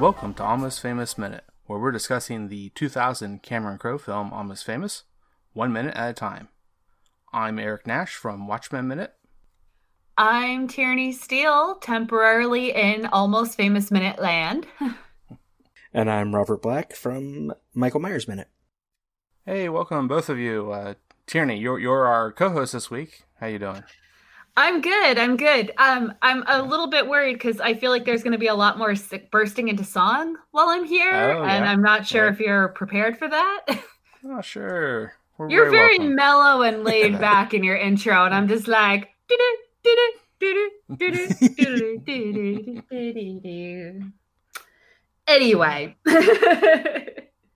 Welcome to Almost Famous Minute, where we're discussing the 2000 Cameron Crowe film Almost Famous, one minute at a time. I'm Eric Nash from Watchmen Minute. I'm Tierney Steele, temporarily in Almost Famous Minute Land. And I'm Robert Black from Michael Myers Minute. Hey, welcome both of you. Uh, Tierney, you're you're our co-host this week. How you doing? I'm good. I'm good. Um, I'm a little bit worried because I feel like there's going to be a lot more sick bursting into song while I'm here, Oh, and. I'm not sure Yeah. if you're prepared for that. Oh, sure. We're you're very welcome. mellow and laid back in your intro, and I'm just like. Anyway.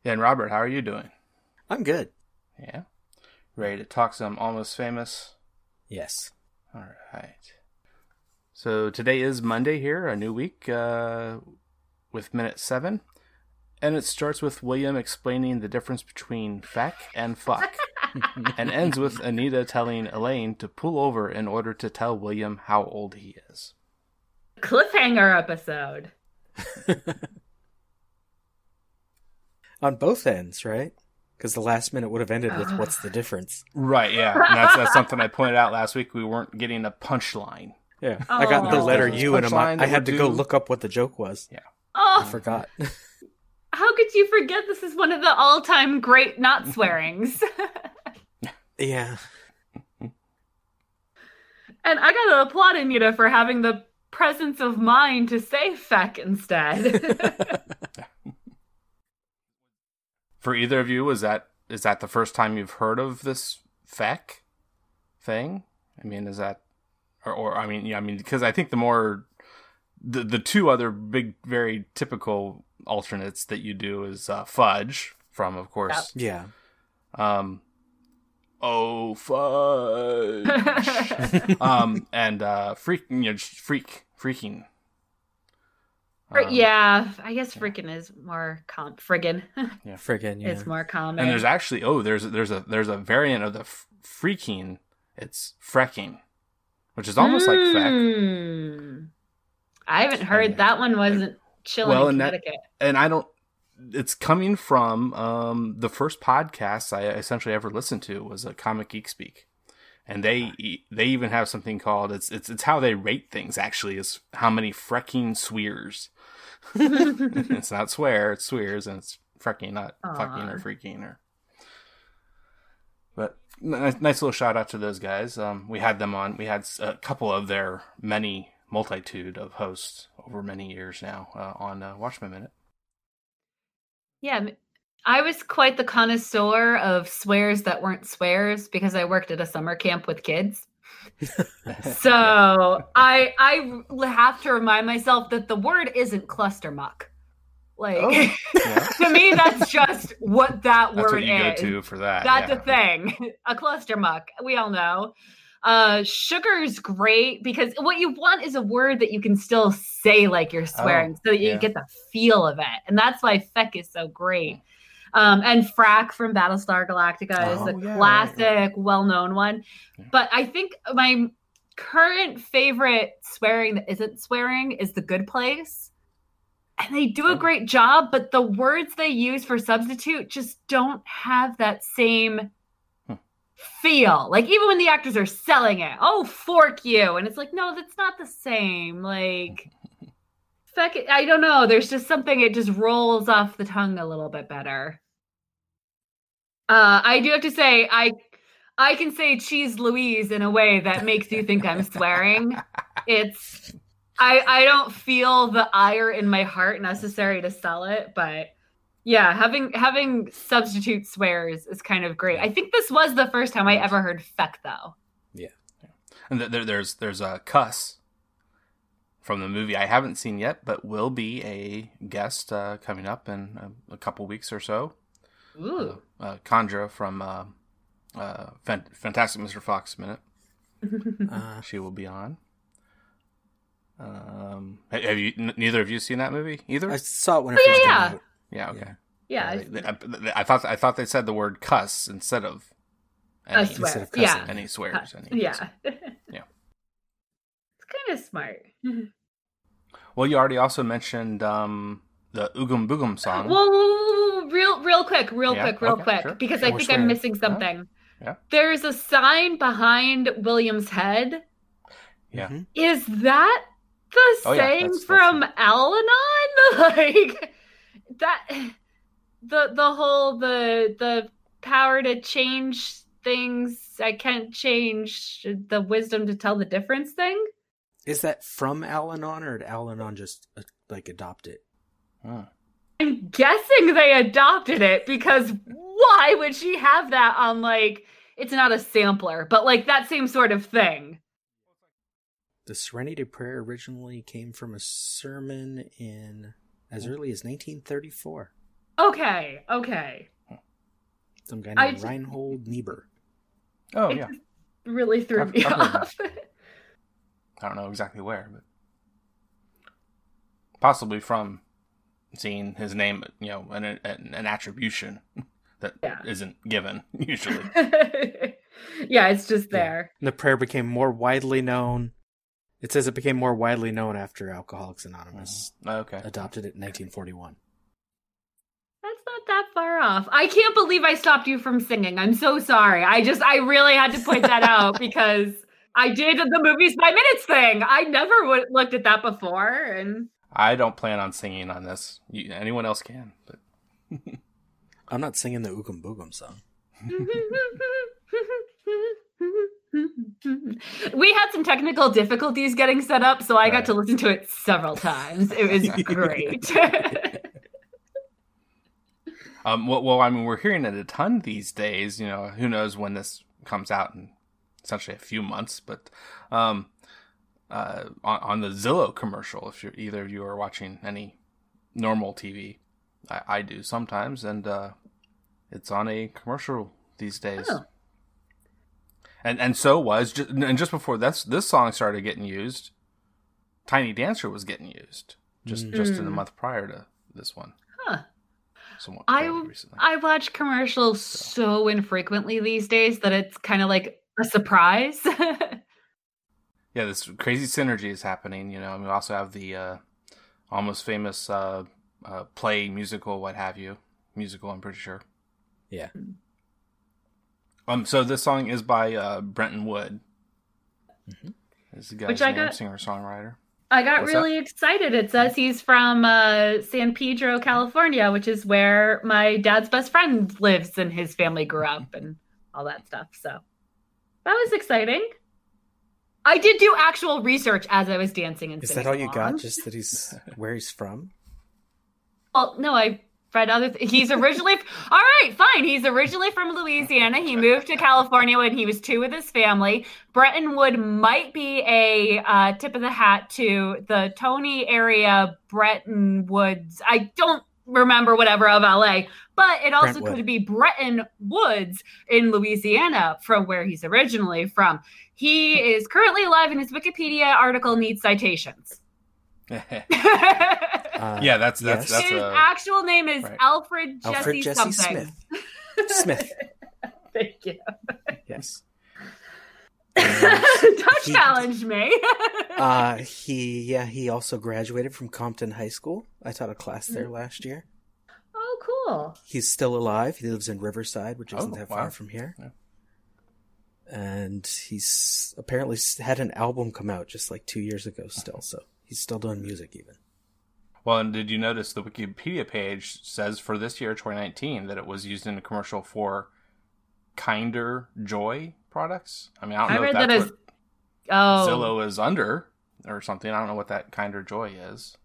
and Robert, how are you doing? I'm good. Yeah. Ready to talk some Almost Famous? Yes. All right. So today is Monday here, a new week uh, with minute seven. And it starts with William explaining the difference between feck and fuck, and ends with Anita telling Elaine to pull over in order to tell William how old he is. cliffhanger episode. On both ends, right? Because the last minute would have ended with "What's the difference?" Right, yeah. And that's, that's something I pointed out last week. We weren't getting a punchline. Yeah, oh. I got the Oh. letter There's a U, and I'm, I had to would go look up what the joke was. Yeah. Oh, I forgot. how could you forget this is one of the all-time great not swearings? yeah, and I gotta applaud Anita for having the presence of mind to say feck instead. For either of you, is that is that the first time you've heard of this feck thing? I mean, is that or, or I mean, yeah, I mean, because I think the more the the two other big, very typical alternates that you do is uh, fudge from, of course, yeah. um, oh fudge, um, and uh, freak, you know, freak, freaking. Or- Um, yeah, I guess freaking is more com friggin' yeah, Friggin' yeah. is more common. And there's actually oh there's there's a there's a variant of the f- freaking. It's frecking, which is almost like feck. Mm. I haven't heard yeah. that one wasn't chilling Well, in and that- And I don't. It's coming from um, the first podcast I essentially ever listened to was a Comic Geek Speak, and they they even have something called it's it's it's how they rate things actually is how many frecking swears. It's not swear, it's swears, and it's frecking, not fucking or freaking or. But nice, nice little shout out to those guys. Um, we had them on. We had a couple of their many multitude of hosts over many years now uh, on uh, Watchmen Minute. Yeah, I was quite the connoisseur of swears that weren't swears because I worked at a summer camp with kids. so I I have to remind myself that the word isn't cluster muck. Like Oh, yeah. to me, that's just what that That's word what you go is. to for that. That's yeah. a thing. A cluster muck. We all know. Uh sugar's great because what you want is a word that you can still say like you're swearing Oh, so that you yeah. get the feel of it. And that's why feck is so great. Um, and Frak from Battlestar Galactica is Oh, a yeah, right, right. classic, well-known one. But I think my current favorite swearing that isn't swearing is The Good Place. And they do a great job, but the words they use for substitute just don't have that same Hmm. feel. Like even when the actors are selling it, oh fork you, and it's like no, that's not the same. Like, it, I don't know. There's just something it just rolls off the tongue a little bit better. Uh, I do have to say, I I can say cheese Louise in a way that makes you think I'm swearing. It's I I don't feel the ire in my heart necessary to sell it, but yeah, having having substitute swears is kind of great. I think this was the first time I ever heard feck though. Yeah. And th- there, there's there's a cuss from the movie I haven't seen yet, but will be a guest uh, coming up in a, a couple weeks or so. Ooh. Uh, Condra from uh, uh, Fan- Fantastic Mr. Fox Minute. Uh, She will be on. Um, have you? N- neither of you seen that movie either? I saw it when it Oh, yeah, first yeah. came out. yeah. Okay. Yeah, Uh, it's- they- I, I thought I thought they said the word cuss instead of any, swear. Instead of Yeah. any swears. Any, Yeah. Yeah. It's kind of smart. Well, you already also mentioned um, the Oogum Boogum song. Whoa, whoa, whoa, whoa, real, real quick, real Yeah, quick, real okay, quick, sure. because Yeah, I we're think I'm missing something. Yeah. There's a sign behind William's head. yeah. Mhm. Is that the Oh, yeah, saying that's- that's from Al-Anon? like that the the whole the the power to change things. I can't change the wisdom to tell the difference thing. Is that from Al-Anon or did Al-Anon just uh, like adopt it? Hmm. I'm guessing they adopted it because why would she have that on like it's not a sampler, but like that same sort of thing. The Serenity Prayer originally came from a sermon in as early as 1934. Okay, okay. Some guy named just- Reinhold Niebuhr. Oh It yeah. really threw I've- me I've off. I don't know exactly where, but possibly from seeing his name, you know, an an, an attribution that Yeah. not given usually. yeah, it's just there. And the prayer became more widely known. It says it became more widely known after Alcoholics Anonymous mm-hmm. oh, Okay. adopted it in 1941. That's not that far off. I can't believe I stopped you from singing. I'm so sorry. I just, I really had to point that out because I did the movies by minutes thing. I never would looked at that before, and I don't plan on singing on this. You, anyone else can, but I'm not singing the Oogum Boogum song. we had some technical difficulties getting set up, so I got to listen to it several times. It was great. um, well, well, I mean, we're hearing it a ton these days. You know, who knows when this comes out in essentially a few months, but um, uh, on, on the Zillow commercial, if you're, either of you are watching any normal TV, I, I do sometimes, and uh, it's on a commercial these days. Oh. And and so was just, and just before this this song started getting used, Tiny Dancer was getting used just just in the Mm. month prior to this one. Huh. Somewhat I fairly recently. I watch commercials so infrequently these days that it's kind of like a surprise. yeah, this crazy synergy is happening. You know, and we also have the uh, almost famous uh, uh, play musical, what have you, musical. I'm pretty sure. Yeah. Um. So this song is by uh, Brenton Wood. Mhm. Is the guy's Which I name, got- singer songwriter. I got What's that? really excited. It says he's from uh, San Pedro, California, which is where my dad's best friend lives and his family grew up and all that stuff. So that was exciting. I did do actual research as I was dancing and Is that all you along. got? Just that he's where he's from? Well, no, I read other. Th- he's originally all right. Fine. He's originally from Louisiana. He moved to California when he was two with his family. Brenton Wood might be a uh, tip of the hat to the Tony area Bretton Woods. I don't remember whatever of LA, but it also Brentwood. could be Bretton Woods in Louisiana from where he's originally from. He is currently alive, and his Wikipedia article needs citations. Uh, yeah, that's that's yes. that's His a actual name is right. Alfred Jesse Alfred Jesse something. Smith. Smith. Thank you. Yes. Don't he- challenge me. Uh, he yeah he also graduated from Compton High School. I taught a class there last year. oh, cool. He's still alive. He lives in Riverside, which isn't Oh, that wow. far from here. Yeah. And he's apparently had an album come out just like two years ago. Still, so he's still doing music even. Well, and did you notice the Wikipedia page says for this year, 2019, that it was used in a commercial for Kinder Joy products? I mean, I don't I know read if that that's as what oh, Zillow is under or something. I don't know what that Kinder Joy is.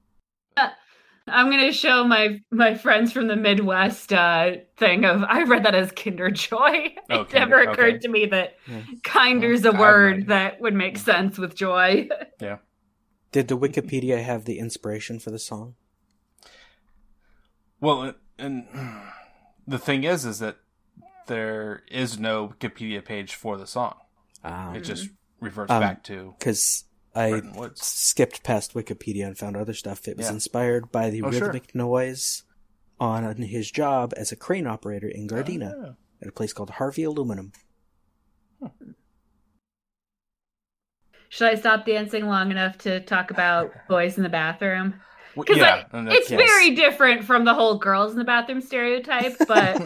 I'm gonna show my my friends from the Midwest uh thing of I read that as Kinder Joy. Oh, it Kinder, never occurred okay. to me that Yeah. kinder's a Well, I word might- that would make sense with joy. Yeah. Did the Wikipedia have the inspiration for the song? Well, and the thing is, is that there is no Wikipedia page for the song. Ah, It just reverts Um, back to because I Woods. skipped past Wikipedia and found other stuff. It was Yeah. inspired by the Oh, sure. rhythmic noise on his job as a crane operator in Gardena Oh. at a place called Harvey Aluminum. Should I stop dancing long enough to talk about boys in the bathroom? Because yeah, it's yes. very different from the whole girls in the bathroom stereotype, but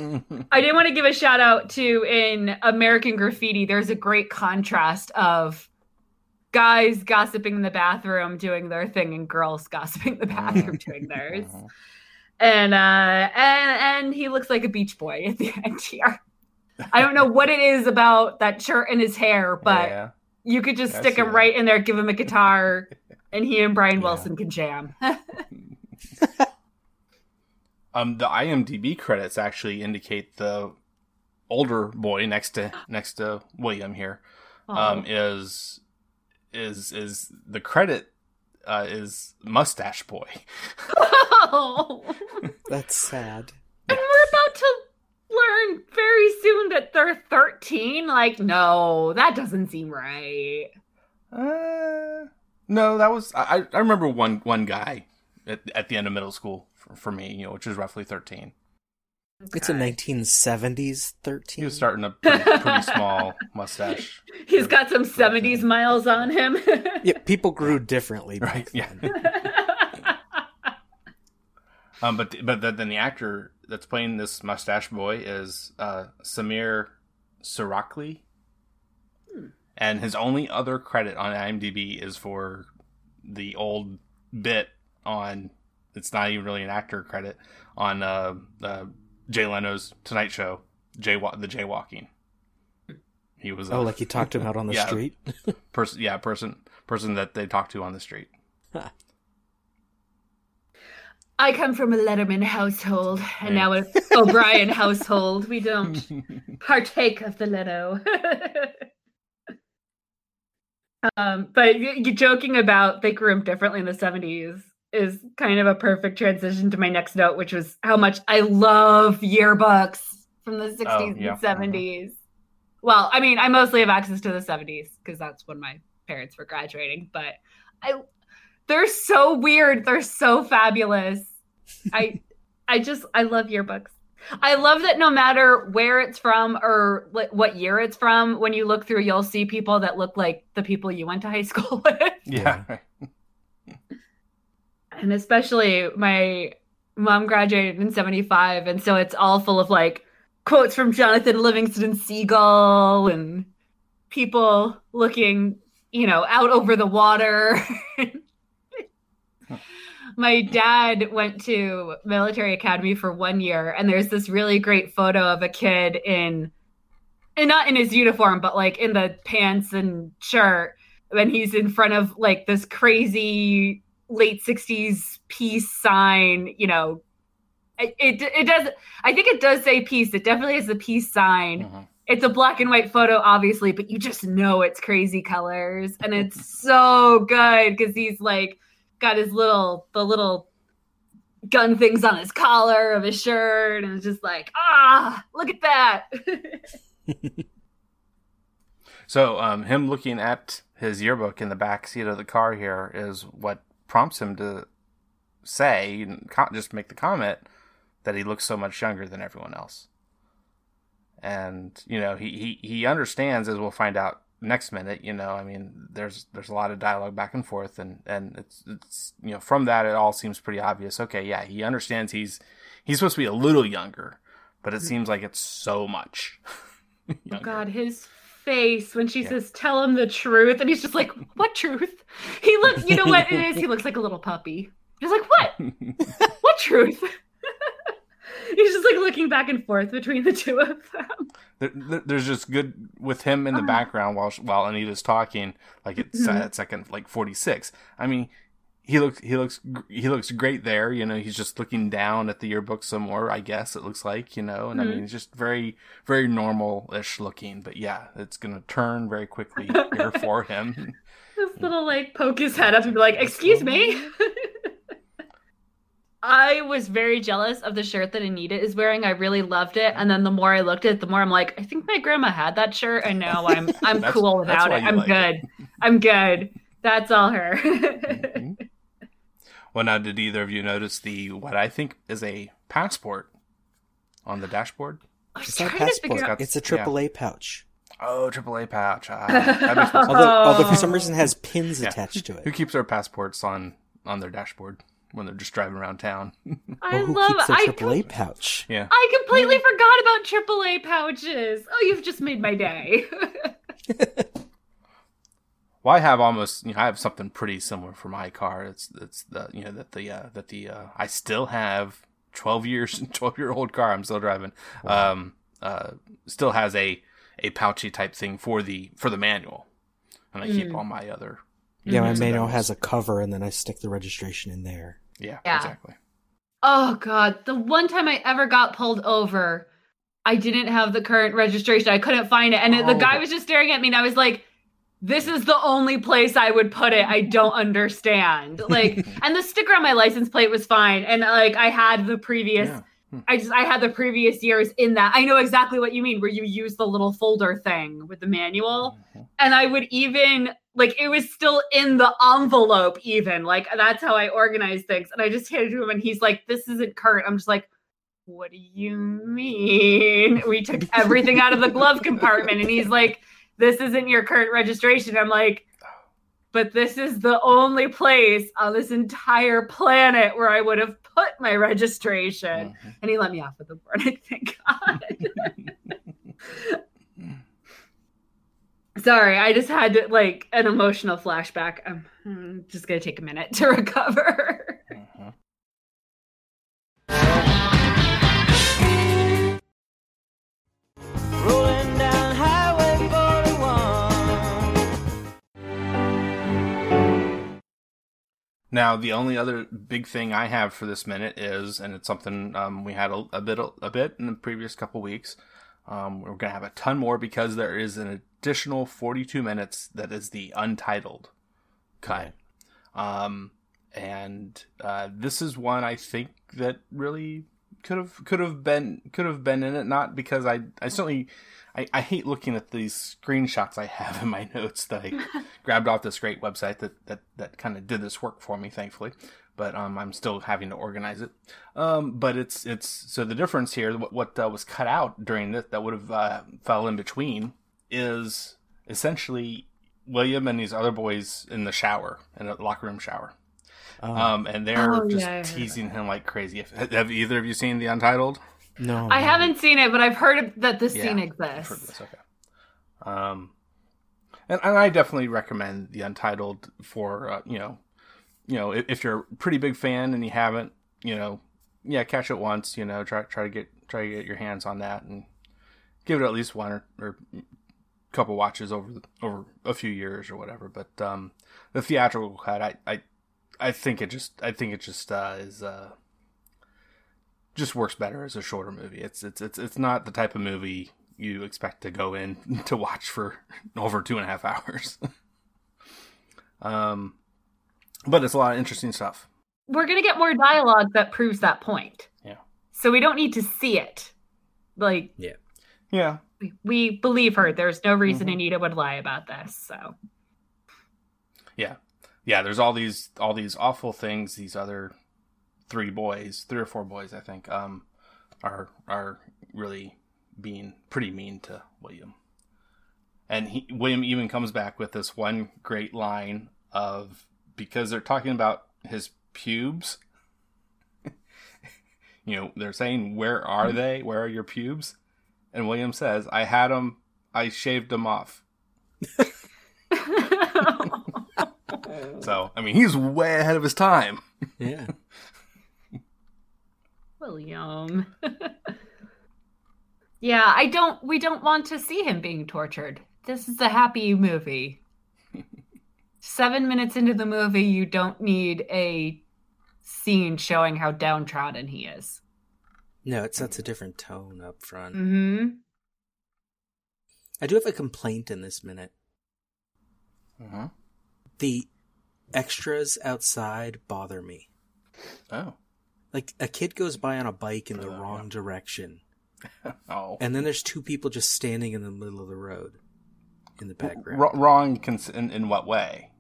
I did want to give a shout out to in American Graffiti. There's a great contrast of guys gossiping in the bathroom doing their thing and girls gossiping in the bathroom doing theirs. Mhm. And uh and and he looks like a beach boy at the end here. I don't know what it is about that shirt and his hair, but yeah. you could just I stick him that. right in there, give him a guitar, and he and Brian Yeah. Wilson can jam. Um, the IMDb credits actually indicate the older boy next to next to William here um, is is is the credit uh, is mustache boy. Oh. That's sad. And we're about to learn very soon that they're 13. Like, no, that doesn't seem right. Uh, no, that was I. I remember one one guy at, at the end of middle school for, for me, you know, which was roughly thirteen. It's a 1970s 13. He was starting a pretty, pretty small mustache. He's got some 70s miles on him. Yeah, people grew differently. back Right, yeah. Um, but but then the actor that's playing this mustache boy is uh, Samir Sarakli, and his only other credit on IMDb is for the old bit on. It's not even really an actor credit on uh, uh, Jay Leno's Tonight Show, Jay the jaywalking. He was a Oh, like he talked him out on the Yeah. street? person, yeah, person person that they talked to on the street. I come from a Letterman household, and now an O'Brien household. We don't partake of the Leno. Um, but you joking about they grew up differently in the 70s is kind of a perfect transition to my next note, which was how much I love yearbooks from the 60s Oh, yeah. and 70s. Well, I mean, I mostly have access to the 70s because that's when my parents were graduating, but I they're so weird. They're so fabulous. I I just I love yearbooks. I love that no matter where it's from or wh- what year it's from, when you look through, you'll see people that look like the people you went to high school with. Yeah, And especially my mom graduated in 75. And so it's all full of like quotes from Jonathan Livingston Seagull and people looking, you know, out over the water. my dad went to military academy for one year and there's this really great photo of a kid in and not in his uniform but like in the pants and shirt when he's in front of like this crazy late 60s peace sign you know. It, it, it does i think it does say peace. It definitely is the peace sign. Mhm. it's a black and white photo obviously but you just know it's crazy colors and it's so good because he's like got his little the little gun things on his collar of his shirt and it's just like ah look at that So, um, him looking at his yearbook in the back seat of the car here is what prompts him to say just make the comment that he looks so much younger than everyone else. And you know, he he he understands as we'll find out next minute. You know, I mean, there's there's a lot of dialogue back and forth, and and it's it's you know from that it all seems pretty obvious. Okay, yeah, he understands he's he's supposed to be a little younger, but it mm-hmm. seems like it's so much. Oh. God, his face when she Yeah. says, "Tell him the truth," and he's just like, "What truth?" He looks. You know what it is? He looks like a little puppy. He's like, "What? what truth?" He's just like looking back and forth between the two of them. There, there- there's just good with him in the background while while Anita's talking, like it's Mhm. at second like 46. I mean, he looks he looks he looks great there. You know, he's just looking down at the yearbook some more. I guess it looks like you know, and I Mhm. mean, he's just very very normal ish looking. But yeah, it's gonna turn very quickly here for him. This little like poke his head up and be like, "Excuse me." I was very jealous of the shirt that Anita is wearing. I really loved it, and then the more I looked at it, the more I'm like, I think my grandma had that shirt, and now I'm I'm cool that's without it. I'm like good. it. I'm good. That's all her. Mhm. Well, now, did either of you notice the what I think is a passport on the dashboard? It's not a trying to figure passport. out. It's a AAA pouch. Oh, AAA pouch. Ah, that makes more sense. Although, although for Oh. some reason it has pins Yeah. attached to it. Who keeps their passports on on their dashboard when they're just driving around town? I Well, who love. keeps their I AAA com- pouch? yeah. I completely forgot about AAA pouches. Oh, you've just made my day. Well, I have almost, you know, I have something pretty similar for my car. It's it's the you know that the uh, that the uh, I still have twelve years twelve year old car I'm still driving. Um, uh, still has a a pouchy type thing for the for the manual, and I keep Mm. all my other Yeah, my manual has a cover, and then I stick the registration in there. Yeah, Yeah. exactly. Oh god, the one time I ever got pulled over, I didn't have the current registration. I couldn't find it. And the Oh. guy was just staring at me and I was like, this is the only place I would put it. I don't understand. Like, and the sticker on my license plate was fine. And like, I had the previous, Yeah. I just, I had the previous years in that. I know exactly what you mean, where you use the little folder thing with the manual. Mhm. And I would even, like, it was still in the envelope, even. Like, that's how I organize things. And I just handed it to him and he's like, this isn't current. I'm just like, what do you mean? We took everything out of the glove compartment and he's like, this isn't your current registration. I'm like, but this is the only place on this entire planet where I would have put my registration. Mhm. And he let me off with the warning, thank God. Sorry, I just had like an emotional flashback. I'm just gonna take a minute to recover. Rolling down Highway 41. Now, the only other big thing I have for this minute is, and it's something um, we had a, a bit a bit in the previous couple weeks. Um, we're gonna have a ton more because there is an additional 42 minutes that is the untitled cut. Um, and uh, this is one I think that really could have could have been could have been in it. Not because I I certainly I, I hate looking at these screenshots I have in my notes that I grabbed off this great website that that that kind of did this work for me, thankfully. But um, I'm still having to organize it. Um, but it's it's so the difference here, what what uh, was cut out during this that would have uh, fell in between is essentially William and these other boys in the shower in a locker room shower. Um, Um, and they're Oh, just yeah, teasing him like crazy. If, have either of you seen the Untitled? no, I haven't seen it, but I've heard that this Yeah, scene I've heard exists. this, okay. Um, and, and I definitely recommend the Untitled for uh, you know, you know, if, if you're a pretty big fan and you haven't, you know, yeah, catch it once. You know, try try to get try to get your hands on that and give it at least one or, or couple watches over the, over a few years or whatever. But um, the theatrical cut, I, I I think it just I think it just uh, is uh, just works better as a shorter movie. It's it's it's it's not the type of movie you expect to go in to watch for over two and a half hours. um, but it's a lot of interesting stuff. We're gonna get more dialogue that proves that point. Yeah. So we don't need to see it. Like Yeah. Yeah, we- believe her. There's no reason Mhm. Anita would lie about this. So yeah. yeah, there's all these all these awful things. These other three boys, three or four boys, I think, um, are are really being pretty mean to William. And he, William even comes back with this one great line of because they're talking about his pubes. you know, they're saying, "Where are they? Where are your pubes?" And William says, "I had them. I shaved them off." So, I mean, he's way ahead of his time. Yeah. William. yeah, I don't we don't want to see him being tortured. This is a happy movie. 7 minutes into the movie, you don't need a scene showing how downtrodden he is. No, it sets a different tone up front. Mm-hmm. I do have a complaint in this minute. Uh-huh. The extras outside bother me. Oh. Like a kid goes by on a bike in the Uh, wrong direction, Oh. and then there's two people just standing in the middle of the road in the background. R- wrong cons- in, in what way?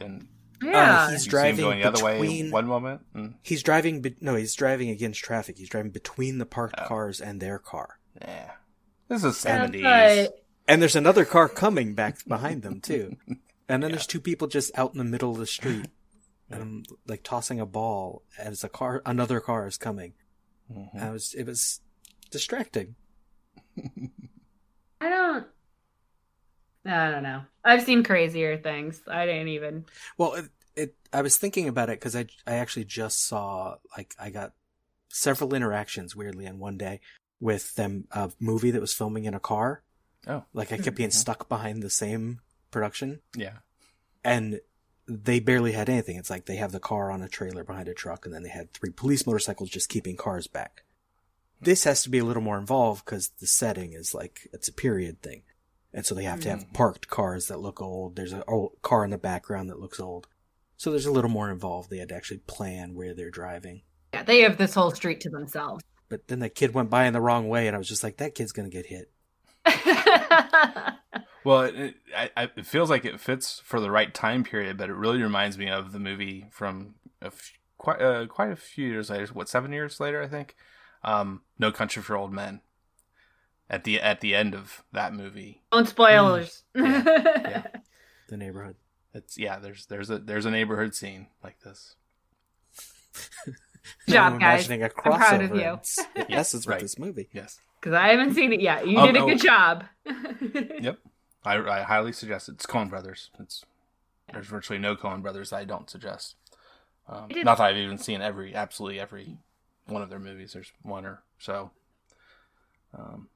In Yeah. Uh, he's you see him driving going the other way between- one moment. Mm, He's driving, be- no, he's driving against traffic. He's driving between the parked Oh. cars and their car. yeah. This is Yeah, seventies. but- And there's another car coming back behind them too. And then there's two people just out in the middle of the street, and I'm like tossing a ball as a car, another car is coming. Mm-hmm. I was, it was distracting. I don't I don't know. I've seen crazier things. I didn't even Well, it, it I was thinking about it because I I actually just saw like I got several interactions weirdly in one day with them a movie that was filming in a car. Oh. Like I kept being Mhm. stuck behind the same production, Yeah. and they barely had anything. It's like they have the car on a trailer behind a truck, and then they had three police motorcycles just keeping cars back. This has to be a little more involved because the setting is like it's a period thing, and so they have to have parked cars that look old. There's a old car in the background that looks old, so there's a little more involved. They had to actually plan where they're driving. Yeah, they have this whole street to themselves. But then the kid went by in the wrong way, and I was just like, that kid's gonna get hit. Well, it, it, I, I, it feels like it fits for the right time period, but it really reminds me of the movie from a f- quite uh, quite a few years later. What seven years later, I think. Um, no Country for Old Men. At the at the end of that movie, Don't spoilers. Yeah. The neighborhood. it's yeah. There's there's a there's a neighborhood scene like this. Job, I'm guys. imagining a I'm proud of crossover. you. It's- It messes with Right. this movie. Yes. Because I haven't seen it yet. You Oh, did a no. good job. Yep. I, I highly suggest it. It's Coen Brothers. It's there's virtually no Coen Brothers I don't suggest. Um, I not that I've even seen every absolutely every one of their movies. There's one or so. Um,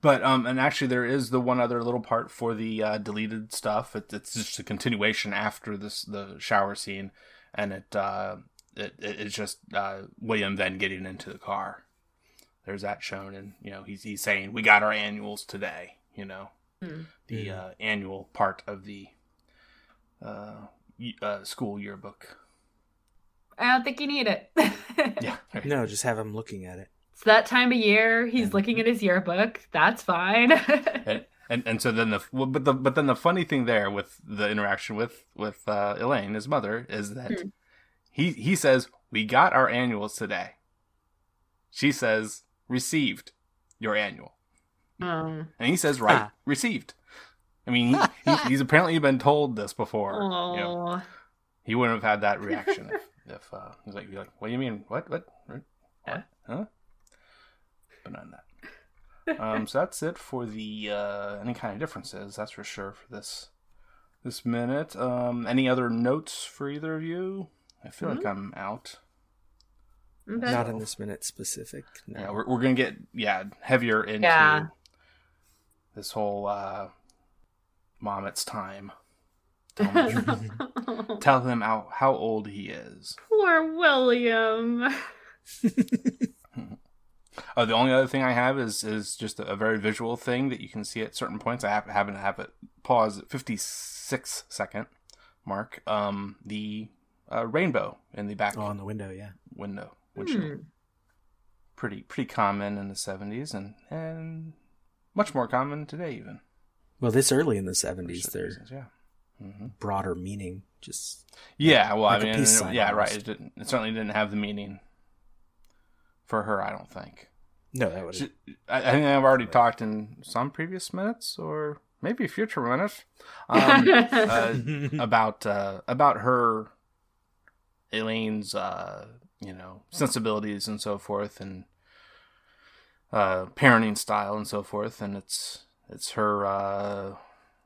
but um, and actually there is the one other little part for the uh, deleted stuff. It, it's just a continuation after this the shower scene, and it uh, it, it it's just uh, William then getting into the car. There's that shown, and you know he's he's saying we got our annuals today. You know Hmm. the uh, annual part of the uh, uh, school yearbook. I don't think you need it. Yeah, right. No, just have him looking at it. It's that time of year. He's looking at his yearbook. That's fine. and, and and so then the well, but the but then the funny thing there with the interaction with with uh, Elaine, his mother, is that Hmm. he he says we got our annuals today. She says received your annual, um, and he says right Ah. received. I mean, he, he, he's apparently been told this before. you know. oh, he wouldn't have had that reaction if, if uh, he was like, you're like, what do you mean? What? What? What? what? Huh? But not that. Um, so that's it for the uh, any kind of differences. That's for sure for this this minute. Um, any other notes for either of you? I feel like I'm out. okay. Not in this minute specific. No. Yeah, we're we're gonna get yeah heavier into Yeah. this whole uh, mom. It's time. Tell him, tell him how how old he is. Poor William. Uh, the only other thing I have is is just a, a very visual thing that you can see at certain points. I happen, happen to have it pause at 56 second mark. Um, the uh, rainbow in the back Oh, on the window, yeah. window windshield. Hmm. Pretty pretty common in the 70s and and much more common today even. Well, this early in the 70s, certain they're reasons, yeah. broader meaning. Just Yeah, well, Like a I mean, peace sign yeah, right. It, didn't, it certainly didn't have the meaning for her. I don't think. No, that would She- I, I think I've already talked in some previous minutes, or maybe future minutes, um, uh, about uh, about her, Elaine's, uh, you know, sensibilities and so forth, and uh, parenting style and so forth, and it's it's her uh,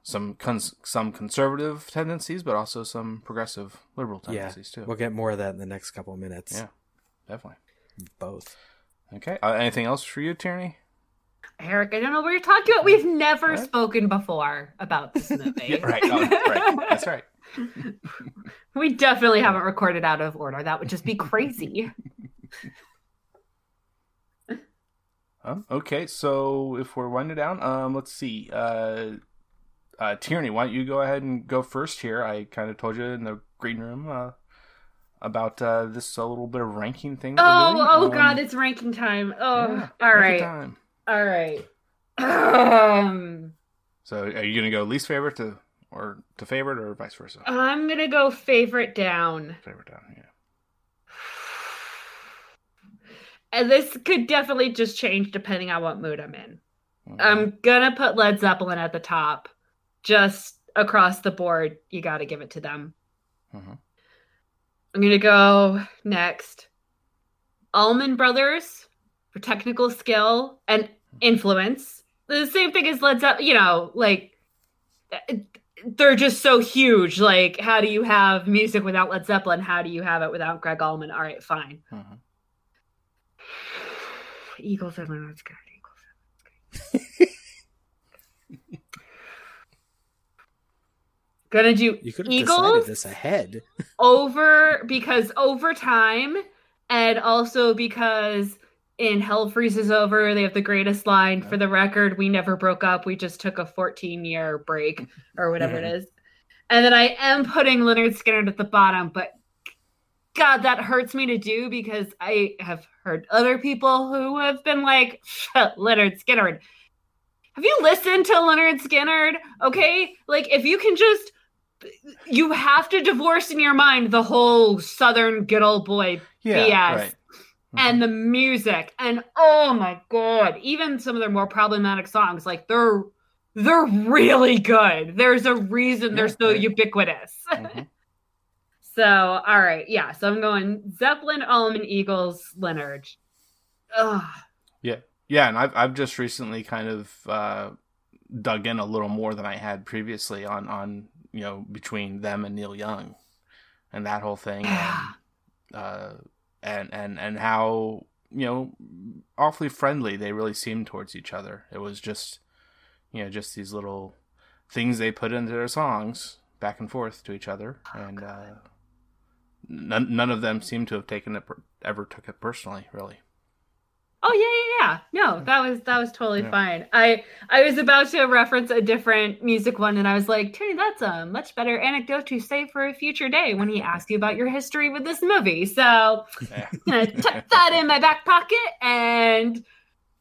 some cons- some conservative tendencies, but also some progressive liberal yeah. tendencies too. We'll get more of that in the next couple of minutes. Yeah, definitely. both. Okay. Uh, anything else for you, Tierney? Eric, I don't know what you're talking about. We've never spoken before about this movie. Yeah, right. Oh, right. That's right. We definitely haven't recorded out of order. That would just be crazy. Um, okay, so if we're winding down, um, let's see. Uh, uh, Tierney, why don't you go ahead and go first here? I kind of told you in the green room uh, about uh, this a little bit of ranking thing. Oh, oh Um, God, it's ranking time. Oh, yeah, all right, time. all right. Um, So, are you gonna go least favorite to or to favorite or vice versa? I'm gonna go favorite down. favorite down. Yeah. And this could definitely just change depending on what mood I'm in. I'm gonna put Led Zeppelin at the top. Just across the board, you gotta give it to them. Mhm. I'm gonna go next. Allman Brothers for technical skill and influence. The same thing as Led Zeppelin, you know, like they're just so huge. Like, how do you have music without Led Zeppelin? How do you have it without Gregg Allman? All right, fine. Mhm. Eagles are that's good. Eagles. Gonna do You could have Eagles decided this ahead. over because over time, and also because in Hell Freezes Over, they have the greatest line for the record. We never broke up. We just took a 14 year break or whatever it is. And then I am putting Lynyrd Skynyrd at the bottom, but God, that hurts me to do because I have heard other people who have been like, "Shut Lynyrd Skynyrd. Have you listened to Lynyrd Skynyrd? Okay. Like, if you can just, you have to divorce in your mind the whole Southern good old boy Yeah. BS Right. and the music. And oh my God, even some of their more problematic songs, like they're. They're really good. There's a reason they're so ubiquitous. Mhm. So, all right, yeah. So I'm going Zeppelin, Allman, Eagles, Lynyrd. Ugh. Yeah, yeah, and I've I've just recently kind of uh, dug in a little more than I had previously on on you know between them and Neil Young, and that whole thing, Yeah. and, uh, and and and how you know awfully friendly they really seemed towards each other. It was just you know just these little things they put into their songs back and forth to each other, and uh, none none of them seem to have taken it per- ever took it personally, really. Oh yeah, yeah, yeah. No, that was that was totally Yeah. fine. I I was about to reference a different music one, and I was like, Tony, that's a much better anecdote to save for a future day when he asks you about your history with this movie. So Yeah. Gonna tuck that in my back pocket, and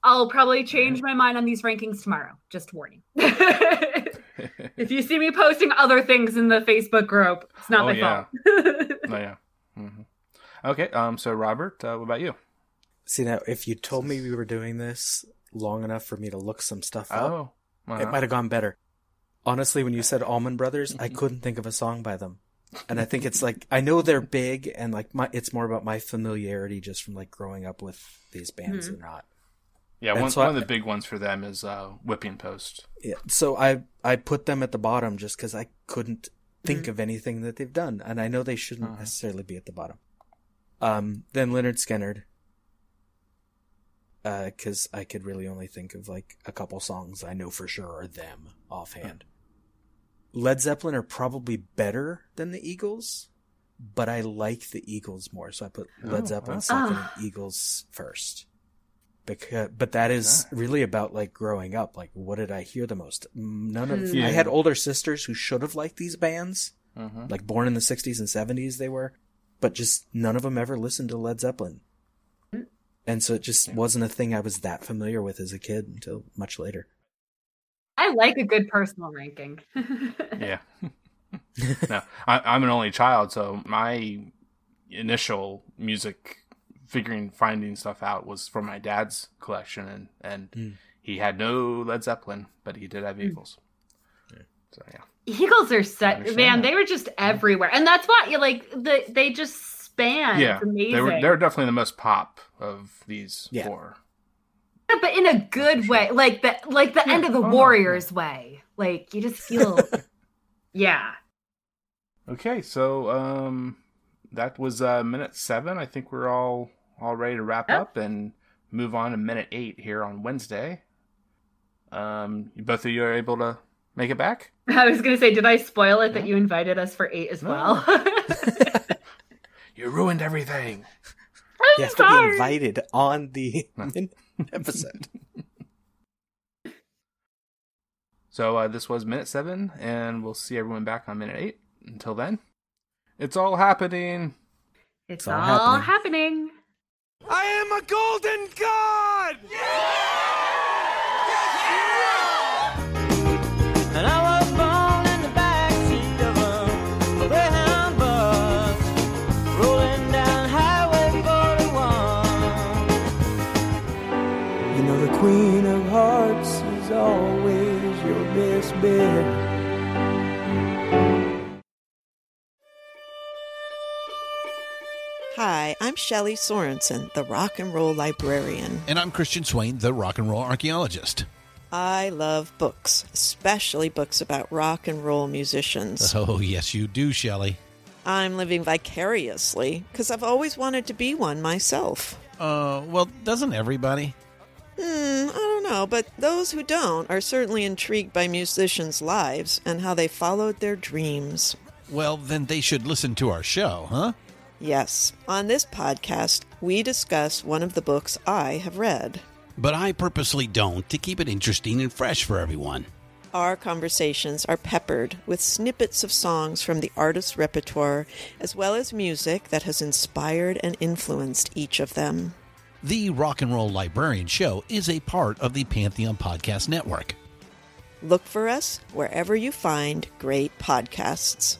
I'll probably change my mind on these rankings tomorrow. Just warning. if you see me posting other things in the Facebook group, it's not Oh, my yeah. fault. Oh yeah. hmm Okay. Um. So Robert, uh, what about you? See now, if you told me we were doing this long enough for me to look some stuff up, Oh. it might have gone better. Honestly, when you said Allman Brothers, I couldn't think of a song by them. And I think it's like I know they're big and like my it's more about my familiarity just from like growing up with these bands Mm-hmm. or not. Yeah. One, so one I- of the big ones for them is uh, Whipping Post. Yeah. So I I put them at the bottom just because I couldn't think Mm-hmm. of anything that they've done, and I know they shouldn't necessarily be at the bottom. Um, then Lynyrd Skynyrd, because I could really only think of like a couple songs I know for sure are them offhand. Led Zeppelin are probably better than the Eagles, but I like the Eagles more, so I put Led Oh, Zeppelin wow. second Ah. and Eagles first. Because, but that is really about like growing up. Like, what did I hear the most? None of. Yeah. I had older sisters who should have liked these bands, Mm-hmm. like born in the '60s and '70s. They were, but just none of them ever listened to Led Zeppelin, and so it just wasn't a thing I was that familiar with as a kid until much later. I like a good personal ranking. Yeah. no, I, I'm an only child, so my initial music figuring finding stuff out was from my dad's collection, and and hmm. he had no Led Zeppelin, but he did have hmm. Eagles. So yeah, Eagles are set, man. that. They were just everywhere, and that's why you like the, they just span. yeah, it's amazing. they were they're definitely the most pop of these Yeah. four. Yeah, but in a good way, like the like the end of the Oh, no. Warriors way. Like you just feel, yeah. Okay, so um, that was uh, minute seven. I think we're all all ready to wrap Yep. up and move on to minute eight here on Wednesday. Um, both of you are able to make it back. I was gonna say, did I spoil it that you invited us for eight as No. well? You ruined everything. I'm You have to be invited on the episode. So uh, this was minute seven, and we'll see everyone back on minute eight. Until then, it's all happening. It's all all happening. happening. I am a golden god! And best. Hi, I'm Shelley Sorensen, the rock and roll librarian. And I'm Christian Swain, the rock and roll archaeologist. I love books, especially books about rock and roll musicians. Oh, yes, you do, Shelley. I'm living vicariously because I've always wanted to be one myself. Uh, well, doesn't everybody? Hmm, I don't know, but those who don't are certainly intrigued by musicians' lives and how they followed their dreams. Well, then they should listen to our show, huh? Yes, on this podcast, we discuss one of the books I have read. But I purposely don't to keep it interesting and fresh for everyone. Our conversations are peppered with snippets of songs from the artist's repertoire, as well as music that has inspired and influenced each of them. The Rock and Roll Librarian Show is a part of the Pantheon Podcast Network. Look for us wherever you find great podcasts.